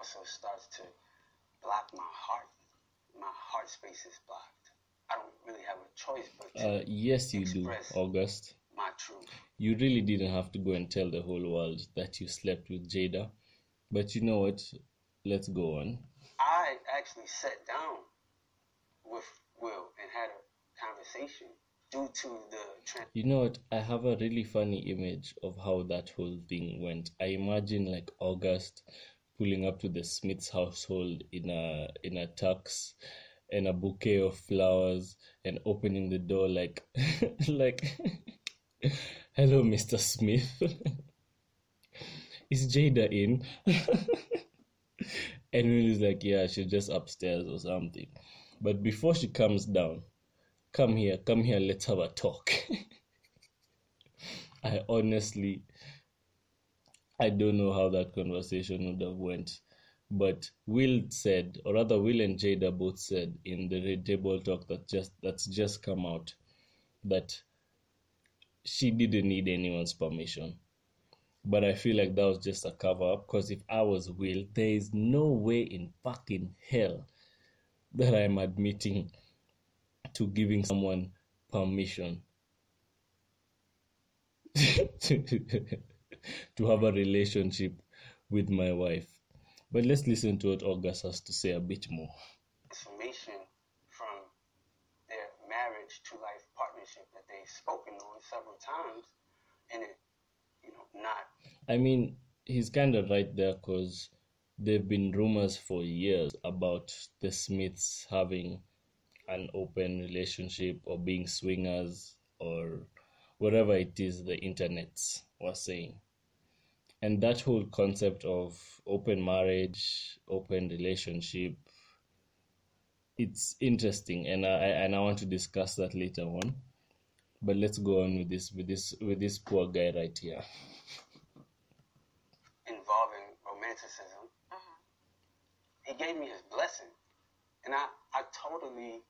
also starts to block my heart. My heart space is blocked. I don't really have a choice but Uh, yes, you do, August. my truth. You really didn't have to go and tell the whole world that you slept with Jada. But you know what? Let's go on. I actually sat down with Will and had a conversation due to the trans- You know what? I have a really funny image of how that whole thing went. I imagine like August pulling up to the Smiths household in a in a tux and a bouquet of flowers and opening the door like like hello Mr. Smith. Is Jada in? and Will's like, yeah, she's just upstairs or something. But before she comes down, come here, come here, let's have a talk. I honestly, I don't know how that conversation would have went. But Will said, or rather, Will and Jada both said in the Red Table Talk that just that's just come out that she didn't need anyone's permission. But I feel like that was just a cover up because if I was Will, there is no way in fucking hell that I'm admitting to giving someone permission to have a relationship with my wife. But let's listen to what August has to say a bit more. transformation from their marriage to life partnership that they've spoken on several times and it you know not I mean, he's kind of right there because there have been rumors for years about the Smiths having an open relationship or being swingers or whatever it is the internet was saying. And that whole concept of open marriage, open relationship, it's interesting, and I I- and I want to discuss that later on. But let's go on with this with this with this poor guy right here. involving romanticism. Mm-hmm. He gave me his blessing. And I, I totally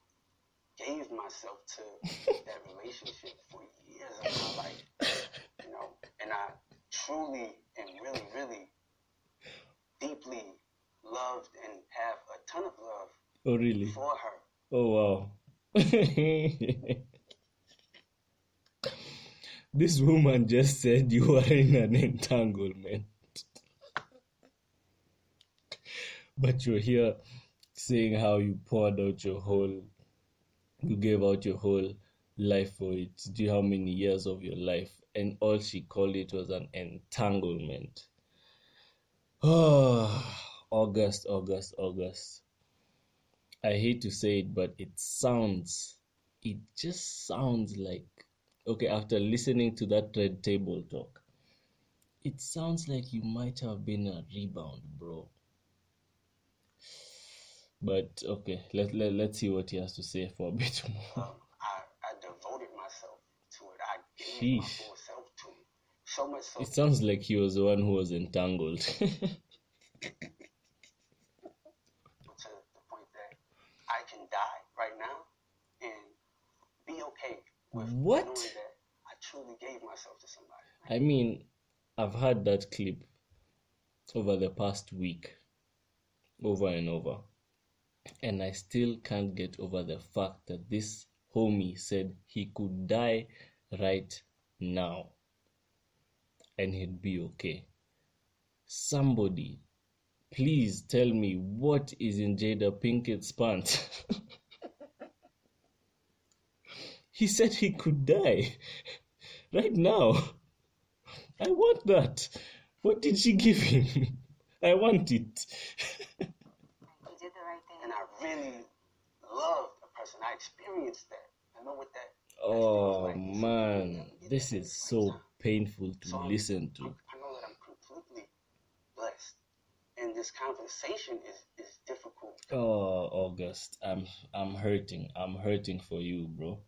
gave myself to that relationship for years of my life. You know and I truly and really really deeply loved and have a ton of love Oh really? for her Oh wow. this woman just said you are in an entanglement. but you're here saying how you poured out your whole you gave out your whole life for it. Do you know how many years of your life? And all she called it was an entanglement. Oh August, August, August. I hate to say it, but it sounds, it just sounds like, okay, after listening to that red table talk, it sounds like you might have been a rebound, bro. But okay, let, let, let's see what he has to say for a bit more. I, I devoted myself to it I gave my Sheesh. full it so much so It sounds like he was the one who was entangled. to the point that I can die right now and be okay with What? knowing that I truly gave myself to somebody. I mean, I've had that clip over the past week, over and over, and I still can't get over the fact that this homie said he could die right now and he'd be okay. Somebody, please tell me what is in Jada Pinkett's pants. he said he could die right now. I want that. What did she give him? I want it. You did the right thing. And I really loved a person. I experienced that. I know what that Oh like. man, this is so painful to So listen to. I know that I'm completely blessed. And this conversation is, is difficult. Oh, August, I'm I'm hurting. I'm hurting for you, bro.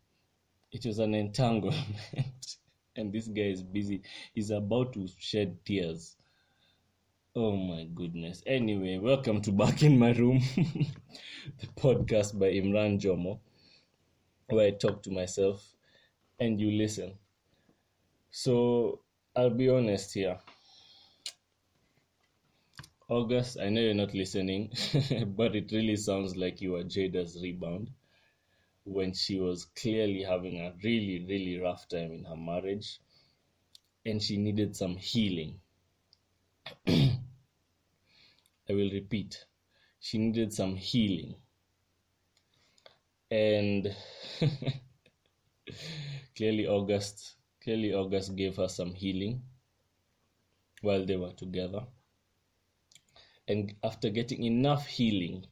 It was an entanglement, and this guy is busy. He's about to shed tears. Oh my goodness. Anyway, welcome to Back in My Room, the podcast by Imran Jomo, where I talk to myself and you listen. So I'll be honest here. August, I know you're not listening, but it really sounds like you were Jada's rebound when she was clearly having a really, really rough time in her marriage and she needed some healing. I will repeat, she needed some healing. And clearly August clearly August gave her some healing while they were together. And after getting enough healing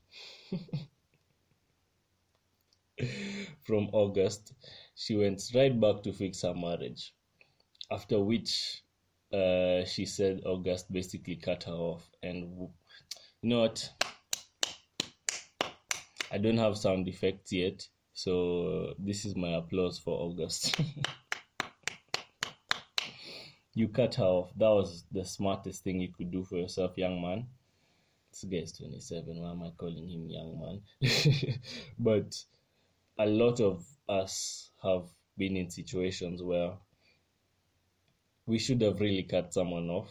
from August, she went right back to fix her marriage. After which, uh, she said August basically cut her off. And you know what? I don't have sound effects yet, so this is my applause for August. you cut her off. That was the smartest thing you could do for yourself, young man. This guy is 27. Why am I calling him young man? but a lot of us have been in situations where we should have really cut someone off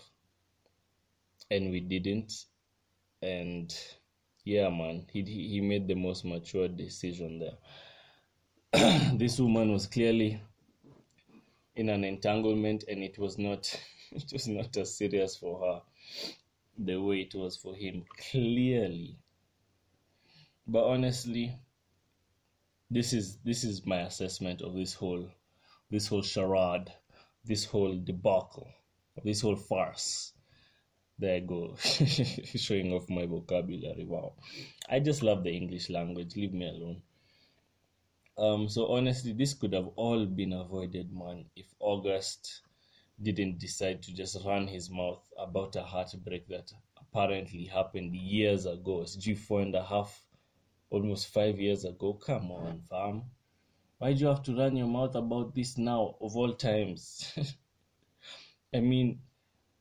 and we didn't. And yeah, man, he he made the most mature decision there. this woman was clearly in an entanglement, and it was not it was not as serious for her the way it was for him. Clearly, but honestly, this is this is my assessment of this whole this whole charade, this whole debacle, this whole farce there I go, showing off my vocabulary. Wow. I just love the English language. Leave me alone. Um, so honestly, this could have all been avoided, man, if August didn't decide to just run his mouth about a heartbreak that apparently happened years ago. It's G four and a half, almost five years ago. Come on, fam. Why do you have to run your mouth about this now, of all times? I mean,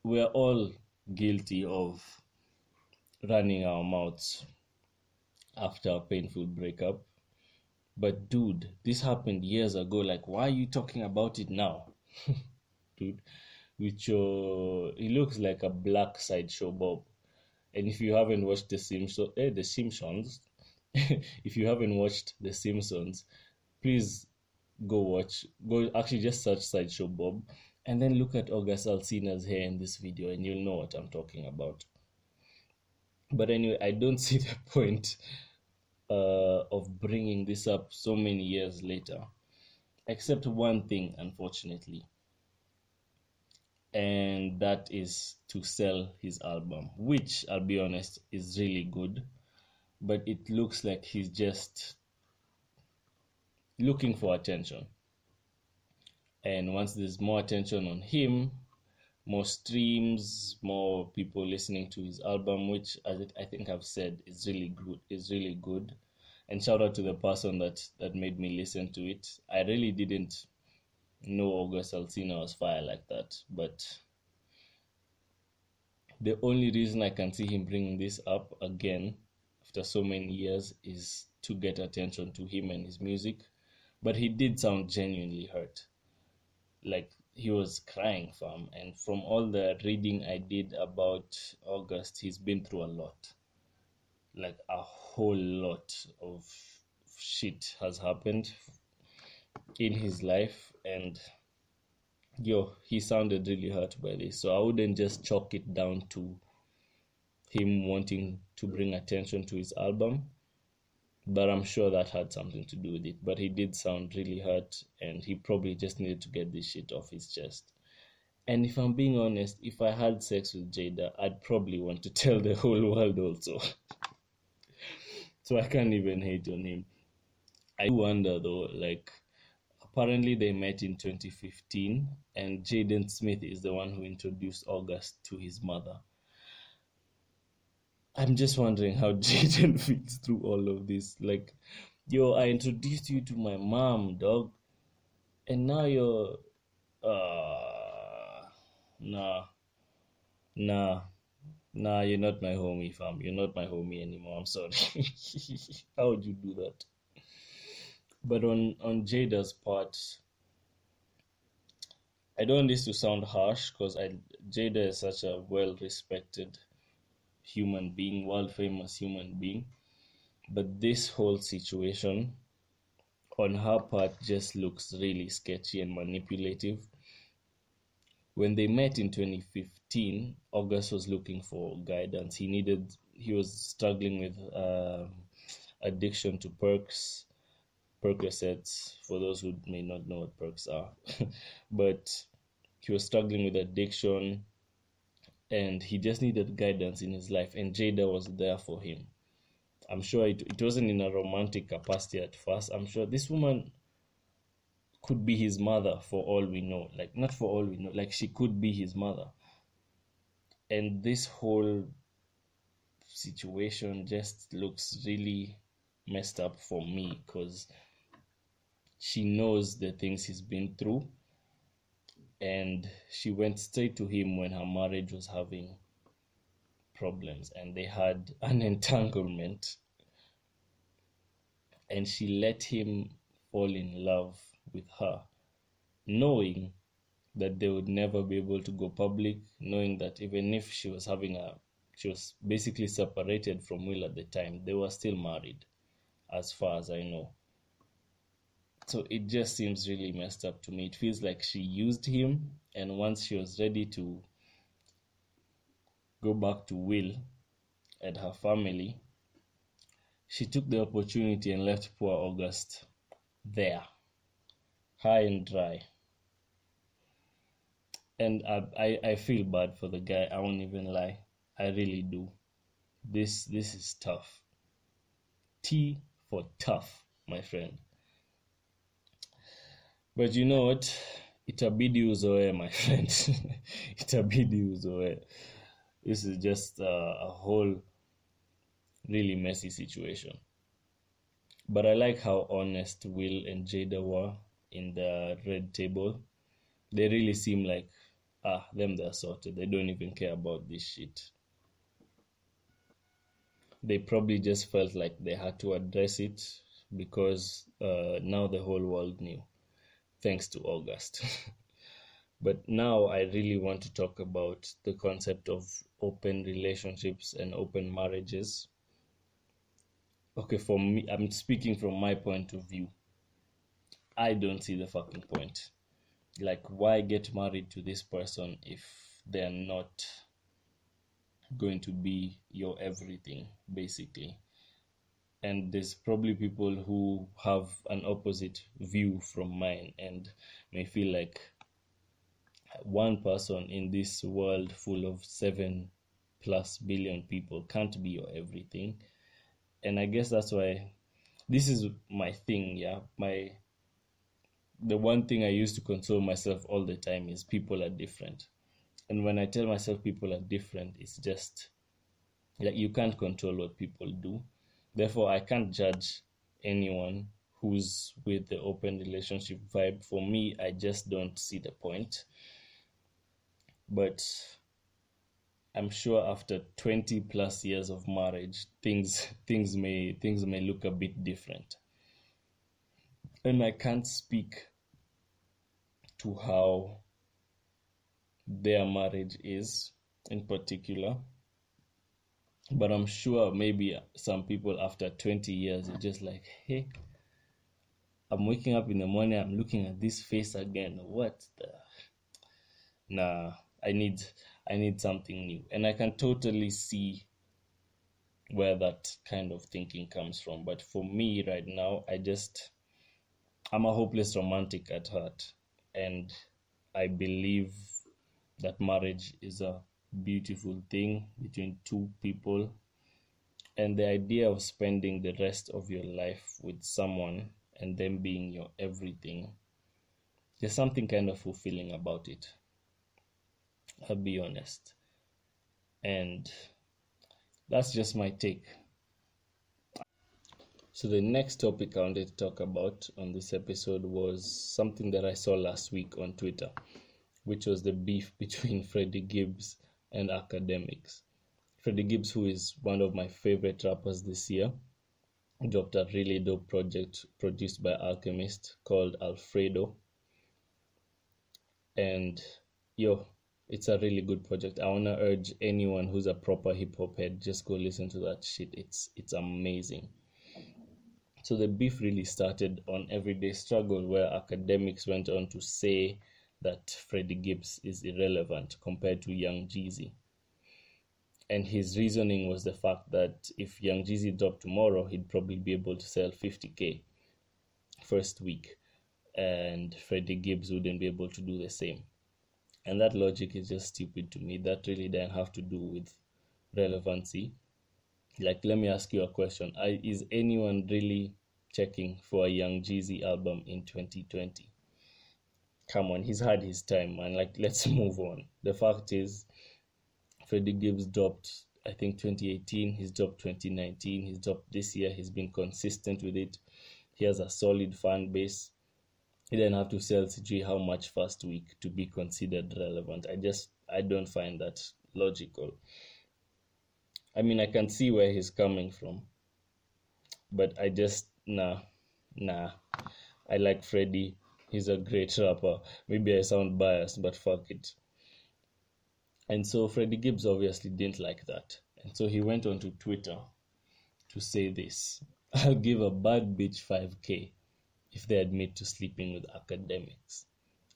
we're all guilty of running our mouths after a painful breakup. But dude, this happened years ago. Like, why are you talking about it now? dude, with your he looks like a black sideshow Bob. And if you haven't watched the Simpsons, eh, the Simpsons, if you haven't watched the Simpsons, please go watch. Go actually just search sideshow Bob and then look at August Alsina's hair in this video and you'll know what I'm talking about. But anyway, I don't see the point uh, of bringing this up so many years later, except one thing, unfortunately, and that is to sell his album, which I'll be honest is really good, but it looks like he's just looking for attention. And once there's more attention on him more streams more people listening to his album which as i think i've said is really good is really good. And shout out to the person that that made me listen to it. I really didn't know august alsina was fire like that but the only reason i can see him bringing this up again after so many years is to get attention to him and his music. But he did sound genuinely hurt. Like he was crying fam and from all the reading i did about august he's been through a lot. Like a whole lot of shit has happened in his life and yo he sounded really hurt by this. So i wouldn't just chalk it down to him wanting to bring attention to his album but I'm sure that had something to do with it. But he did sound really hurt, and he probably just needed to get this shit off his chest. And if I'm being honest, if I had sex with Jada, I'd probably want to tell the whole world also. so I can't even hate on him. I wonder though, like, apparently they met in 2015, and Jaden Smith is the one who introduced August to his mother. I'm just wondering how Jaden feels through all of this. Like, yo, I introduced you to my mom, dog, and now you're, uh, nah, nah, nah, you're not my homie, fam. You're not my homie anymore. I'm sorry. how would you do that? But on on Jada's part, I don't want this to sound harsh because I Jada is such a well respected human being, world famous human being. But this whole situation on her part just looks really sketchy and manipulative. When they met in 2015, August was looking for guidance. He needed, he was struggling with uh, addiction to perks, Percocets, for those who may not know what perks are. but he was struggling with addiction and he just needed guidance in his life, and Jada was there for him. I'm sure it, it wasn't in a romantic capacity at first. I'm sure this woman could be his mother for all we know. Like, not for all we know, like, she could be his mother. And this whole situation just looks really messed up for me because she knows the things he's been through and she went straight to him when her marriage was having problems and they had an entanglement. And she let him fall in love with her knowing that they would never be able to go public knowing that even if she was having a she was basically separated from will at the time they were still married as far as i know so it just seems really messed up to me it feels like she used him and once she was ready to go back to Will and her family, she took the opportunity and left poor August there, high and dry. And I, I, I feel bad for the guy, I won't even lie. I really do. This this is tough. T for tough, my friend. But you know what? Itabidi uzoee my friend. Itabidi uzoee this is just a, a whole really messy situation. But I like how honest Will and Jada were in the red table. They really seem like, ah, them they're sorted. They don't even care about this shit. They probably just felt like they had to address it because uh, now the whole world knew, thanks to August. but now I really want to talk about the concept of open relationships and open marriages. Okay, for me, I'm speaking from my point of view. I don't see the fucking point. Like, why get married to this person if they're not going to be your everything, basically? And there's probably people who have an opposite view from mine and may feel like one person in this world full of seven plus billion people can't be your everything. And i guess that's why this is my thing yeah. My the one thing i used to console myself all the time is people are different. And when i tell myself people are different it's just like you can't control what people do therefore i can't judge anyone who's with the open relationship vibe for me i just don't see the point but I'm sure after 20 plus years of marriage, things things may things may look a bit different. And I can't speak to how their marriage is in particular. But I'm sure maybe some people after 20 years are just like, hey, I'm waking up in the morning, I'm looking at this face again. What the? Nah, I need I need something new. And I can totally see where that kind of thinking comes from. But for me right now, I just I'm a hopeless romantic at heart. And I believe that marriage is a beautiful thing between two people. And the idea of spending the rest of your life with someone and them being your everything, there's something kind of fulfilling about it. I'll be honest. And that's just my take. So, the next topic I wanted to talk about on this episode was something that I saw last week on Twitter, which was the beef between Freddie Gibbs and Akademiks. Freddie Gibbs, who is one of my favorite rappers this year, dropped a really dope project produced by Alchemist called Alfredo. And yo, it's a really good project. I wanna urge anyone who's a proper hip hop head just go listen to that shit. It's it's amazing. So the beef really started on Everyday Struggle, where Akademiks went on to say that Freddie Gibbs is irrelevant compared to Young Jeezy. And his reasoning was the fact that if Young Jeezy dropped tomorrow, he'd probably be able to sell 50k first week, and Freddie Gibbs wouldn't be able to do the same. And that logic is just stupid to me. That really doesn't have to do with relevancy. Like, let me ask you a question: Is anyone really checking for a Young Jeezy album in 2020? Come on, he's had his time, man. Like, let's move on. The fact is, Freddie Gibbs dropped, I think 2018. He's dropped 2019. He's dropped this year. He's been consistent with it. He has a solid fan base. He didn't have to sell CG how much first week to be considered relevant. I just I don't find that logical. I mean, I can see where he's coming from, but I just nah, nah. I like Freddie. He's a great rapper. Maybe I sound biased, but fuck it. And so Freddie Gibbs obviously didn't like that. And so he went onto Twitter to say this I'll give a bad bitch 5k if they admit to sleeping with Akademiks.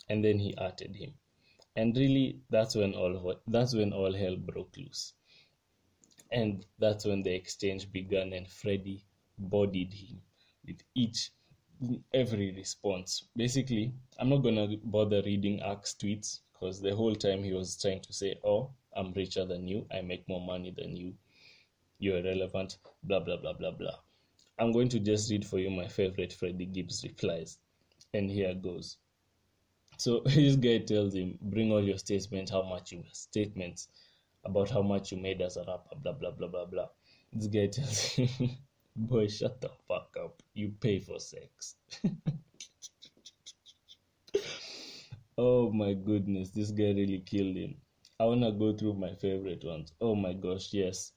And then he added him. And really that's when all that's when all hell broke loose. And that's when the exchange began and Freddie bodied him with each every response. Basically, I'm not gonna bother reading Axe tweets because the whole time he was trying to say, "Oh, I'm richer than you. I make more money than you. You're irrelevant." Blah blah blah blah blah. I'm going to just read for you my favorite Freddie Gibbs replies, and here goes. So this guy tells him, "Bring all your statements. How much you statements about how much you made as a rapper. Blah blah blah blah blah." This guy tells him. Boy, shut the fuck up. You pay for sex. oh my goodness, this guy really killed him. I wanna go through my favorite ones. Oh my gosh, yes.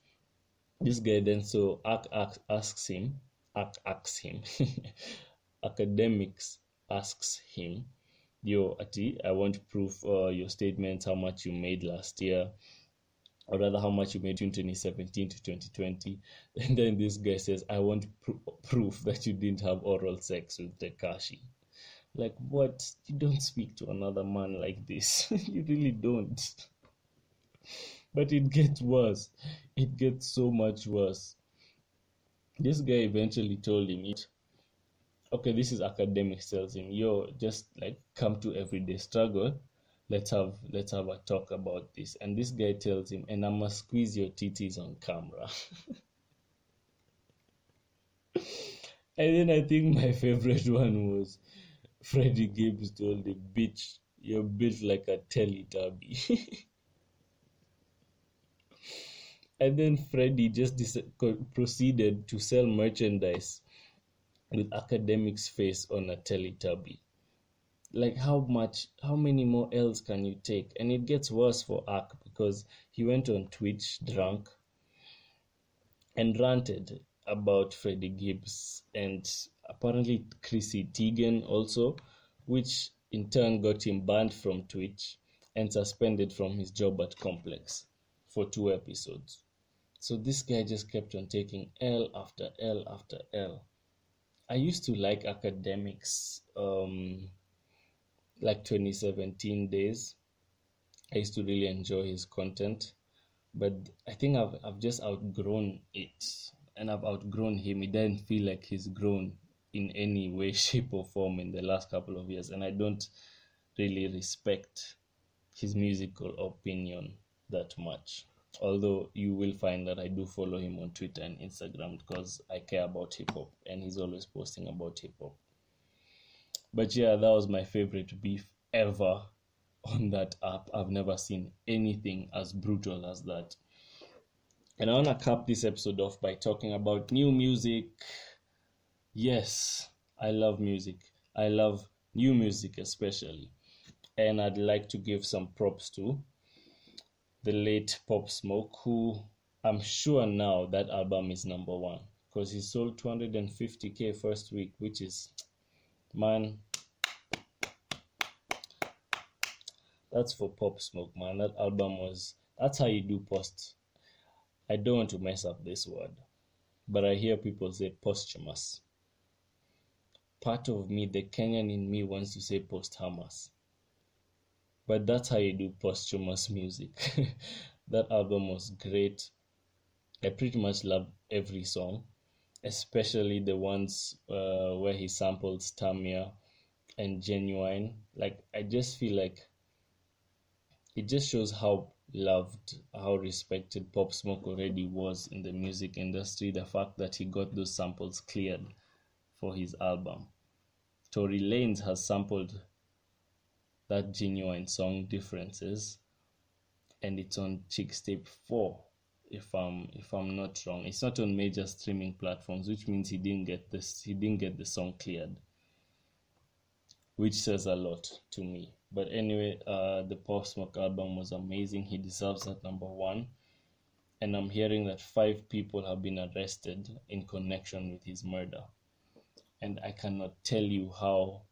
This guy then so Ak, Ak asks him, Ak asks him, Akademiks asks him, Yo, Ati, I want proof uh, your statements, how much you made last year, or rather how much you made in 2017 to 2020 and then this guy says i want pr- proof that you didn't have oral sex with tekashi. Like what? You don't speak to another man like this. You really don't. But it gets worse. It gets so much worse. This guy eventually told him it okay this is academic tells him yo just like come to everyday struggle let's have let's have a talk about this. And this guy tells him and i must squeeze your titties on camera. And then i think my favorite one was freddie gibbs told the bitch you're built like a teletubby and then freddie just dis- proceeded to sell merchandise with Akademiks face on a teletubby like how much how many more l's can you take? And it gets worse for ark because he went on twitch drunk and ranted about freddie gibbs and apparently chrissy teigen also which in turn got him banned from twitch and suspended from his job at complex for two episodes. So this guy just kept on taking l after l after l. I used to like Akademiks um like 2017 days. I used to really enjoy his content, but I think I've I've just outgrown it, and I've outgrown him. It doesn't feel like he's grown in any way, shape, or form in the last couple of years, and I don't really respect his musical opinion that much. Although you will find that I do follow him on Twitter and Instagram because I care about hip hop, and he's always posting about hip hop. But yeah, that was my favorite beef ever on that app. I've never seen anything as brutal as that. And I want to cap this episode off by talking about new music. Yes, I love music. I love new music especially. And I'd like to give some props to the late Pop Smoke, who I'm sure now that album is number one because he sold 250k first week, which is man that's for Pop Smoke, man. That album was that's how you do post. I don't want to mess up this word, but I hear people say posthumous. Part of me, the Kenyan in me, wants to say posthumous, but that's how you do posthumous music. that album was great. I pretty much love every song, especially the ones uh, where he samples Tamia and Ginuwine. Like I just feel like it just shows how loved, how respected Pop Smoke already was in the music industry. The fact that he got those samples cleared for his album. Tory Lanez has sampled that Ginuwine song Differences and it's on Chixtape 4 if I'm if I'm not wrong. It's not on major streaming platforms, which means he didn't get this he didn't get the song cleared. Which says a lot to me. But anyway, uh, the Pop Smoke album was amazing. He deserves that number one. And I'm hearing that five people have been arrested in connection with his murder. And I cannot tell you how.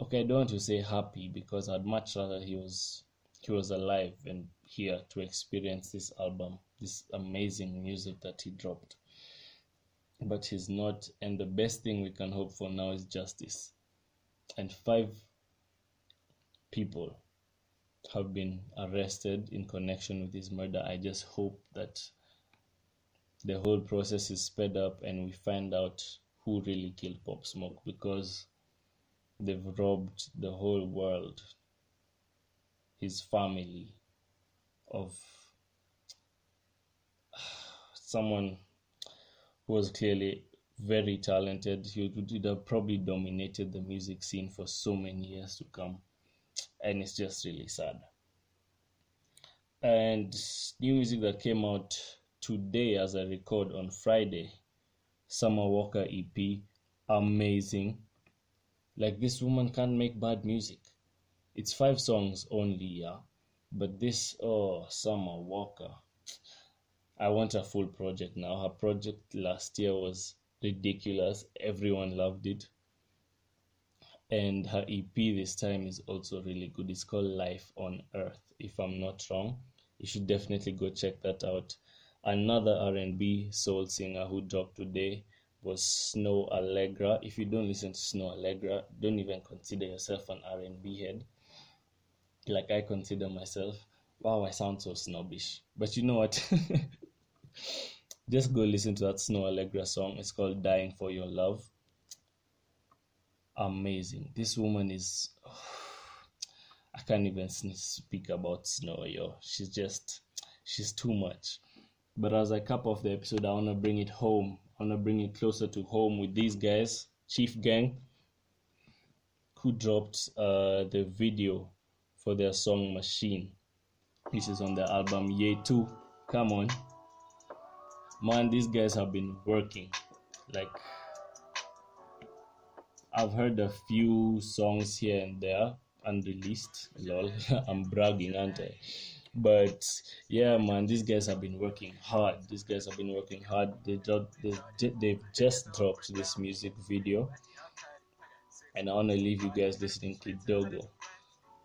Okay, I don't want to say happy because I'd much rather he was he was alive and here to experience this album, this amazing music that he dropped. But he's not, and the best thing we can hope for now is justice. And five people have been arrested in connection with his murder. I just hope that the whole process is sped up and we find out who really killed Pop Smoke because they've robbed the whole world, his family, of someone who was clearly very talented. He would have probably dominated the music scene for so many years to come and it's just really sad. And new music that came out today as I record on Friday, Summer Walker EP, amazing. Like this woman can't make bad music. It's five songs only, yeah. But this, oh, Summer Walker. I want a full project now. Her project last year was ridiculous. Everyone loved it and her EP this time is also really good. It's called Life on Earth, if I'm not wrong. You should definitely go check that out. Another R&B soul singer who dropped today was Snoh Aalegra. If you don't listen to Snoh Aalegra, don't even consider yourself an R&B head. Like I consider myself. Wow, I sound so snobbish. But you know what? Just go listen to that Snoh Aalegra song. It's called Dying for Your Love amazing. This woman is. Oh, I can't even speak about Snoh, yo. She's just. She's too much. But as I cap off the episode, I want to bring it home. I want to bring it closer to home with these guys, Chief Gang, who dropped uh, the video for their song Machine. This is on the album Ye 2. Come on. Man, these guys have been working. Like, I've heard a few songs here and there unreleased. Lol, I'm bragging, aren't I? But yeah, man, these guys have been working hard. These guys have been working hard. They dropped, they, they've just dropped this music video, and I want to leave you guys listening to Dogo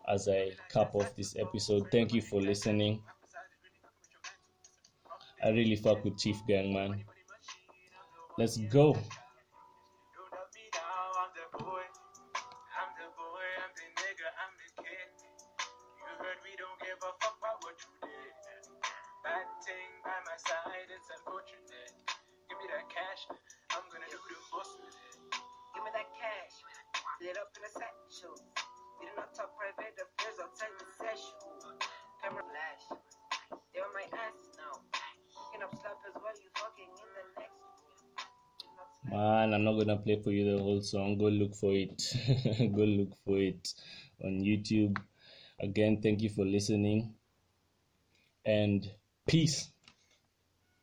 as I cap off this episode. Thank you for listening. I really fuck with Chief Gang, man. Let's go. Play for you the whole song. Go look for it. Go look for it on YouTube. Again, thank you for listening and peace.